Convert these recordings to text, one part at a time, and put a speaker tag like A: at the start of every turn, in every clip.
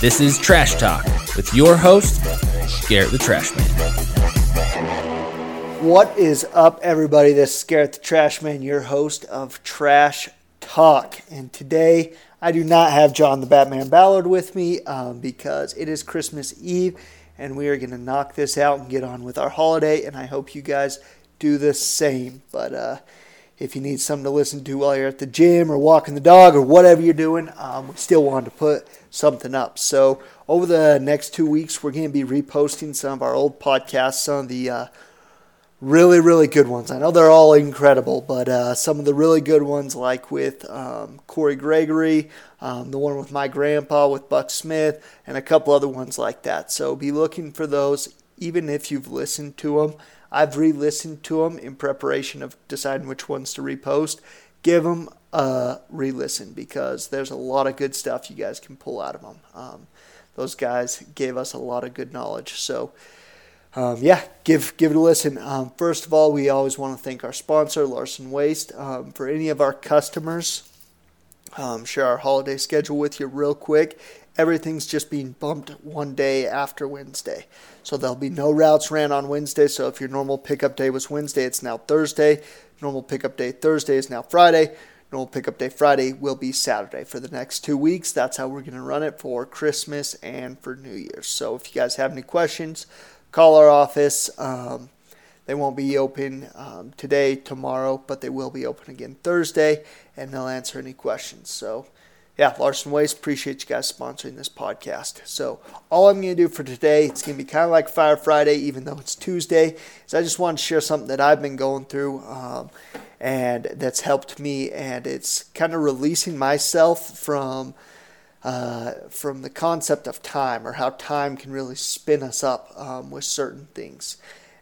A: This is Trash Talk with your host, Garrett the Trash Man.
B: What is up, everybody? This is Garrett the Trash Man, your host of Trash Talk. And today, I do not have John the Batman Ballard with me um, because it is Christmas Eve and we are going to knock this out and get on with our holiday. And I hope you guys do the same. But uh, if you need something to listen to while you're at the gym or walking the dog or whatever you're doing, um, we still wanted to put something up. So over the next two weeks, we're going to be reposting some of our old podcasts, some of the uh, really, really good ones. I know they're all incredible, but uh, some of the really good ones, like with um, Corey Gregory, um, the one with my grandpa with Buck Smith, and a couple other ones like that. So be looking for those, even if you've listened to them. I've re listened to them in preparation of deciding which ones to repost. Give them a re listen because there's a lot of good stuff you guys can pull out of them. Um, those guys gave us a lot of good knowledge. So, um, yeah, give give it a listen. Um, first of all, we always want to thank our sponsor, Larson Waste. Um, for any of our customers, um, share our holiday schedule with you real quick everything's just being bumped one day after Wednesday. So there'll be no routes ran on Wednesday. So if your normal pickup day was Wednesday, it's now Thursday. Normal pickup day Thursday is now Friday. Normal pickup day Friday will be Saturday for the next two weeks. That's how we're going to run it for Christmas and for New Year's. So if you guys have any questions, call our office. Um, they won't be open um, today, tomorrow, but they will be open again Thursday, and they'll answer any questions. So yeah, Larson Waste, appreciate you guys sponsoring this podcast. So, all I'm going to do for today, it's going to be kind of like Fire Friday, even though it's Tuesday, is I just want to share something that I've been going through um, and that's helped me, and it's kind of releasing myself from. Uh, from the concept of time or how time can really spin us up um, with certain things.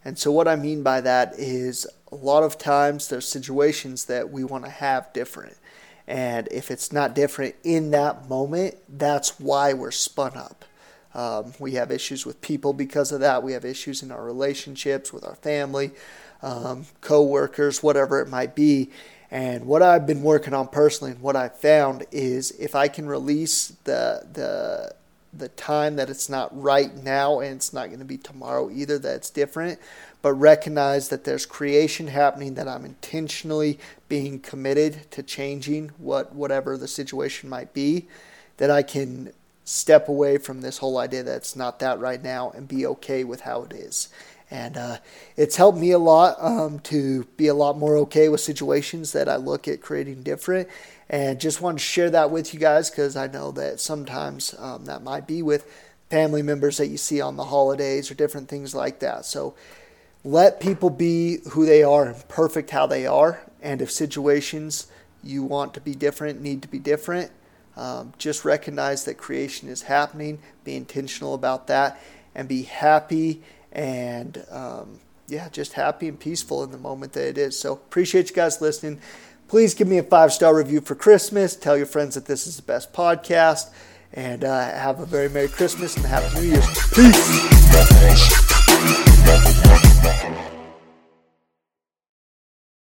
B: And so, what I mean by that is a lot of times there's situations that we want to have different. And if it's not different in that moment, that's why we're spun up. Um, we have issues with people because of that. We have issues in our relationships with our family, um, co workers, whatever it might be. And what I've been working on personally and what I've found is if I can release the, the, the time that it's not right now and it's not going to be tomorrow either that's different, but recognize that there's creation happening that I'm intentionally being committed to changing what whatever the situation might be that I can step away from this whole idea that it's not that right now and be okay with how it is. And uh, it's helped me a lot um, to be a lot more okay with situations that I look at creating different. And just want to share that with you guys because I know that sometimes um, that might be with family members that you see on the holidays or different things like that. So let people be who they are and perfect how they are. And if situations you want to be different need to be different, um, just recognize that creation is happening, be intentional about that, and be happy and um, yeah, just happy and peaceful in the moment that it is. So appreciate you guys listening. Please give me a five star review for Christmas. Tell your friends that this is the best podcast. And uh, have a very Merry Christmas and Happy New Year's. Peace.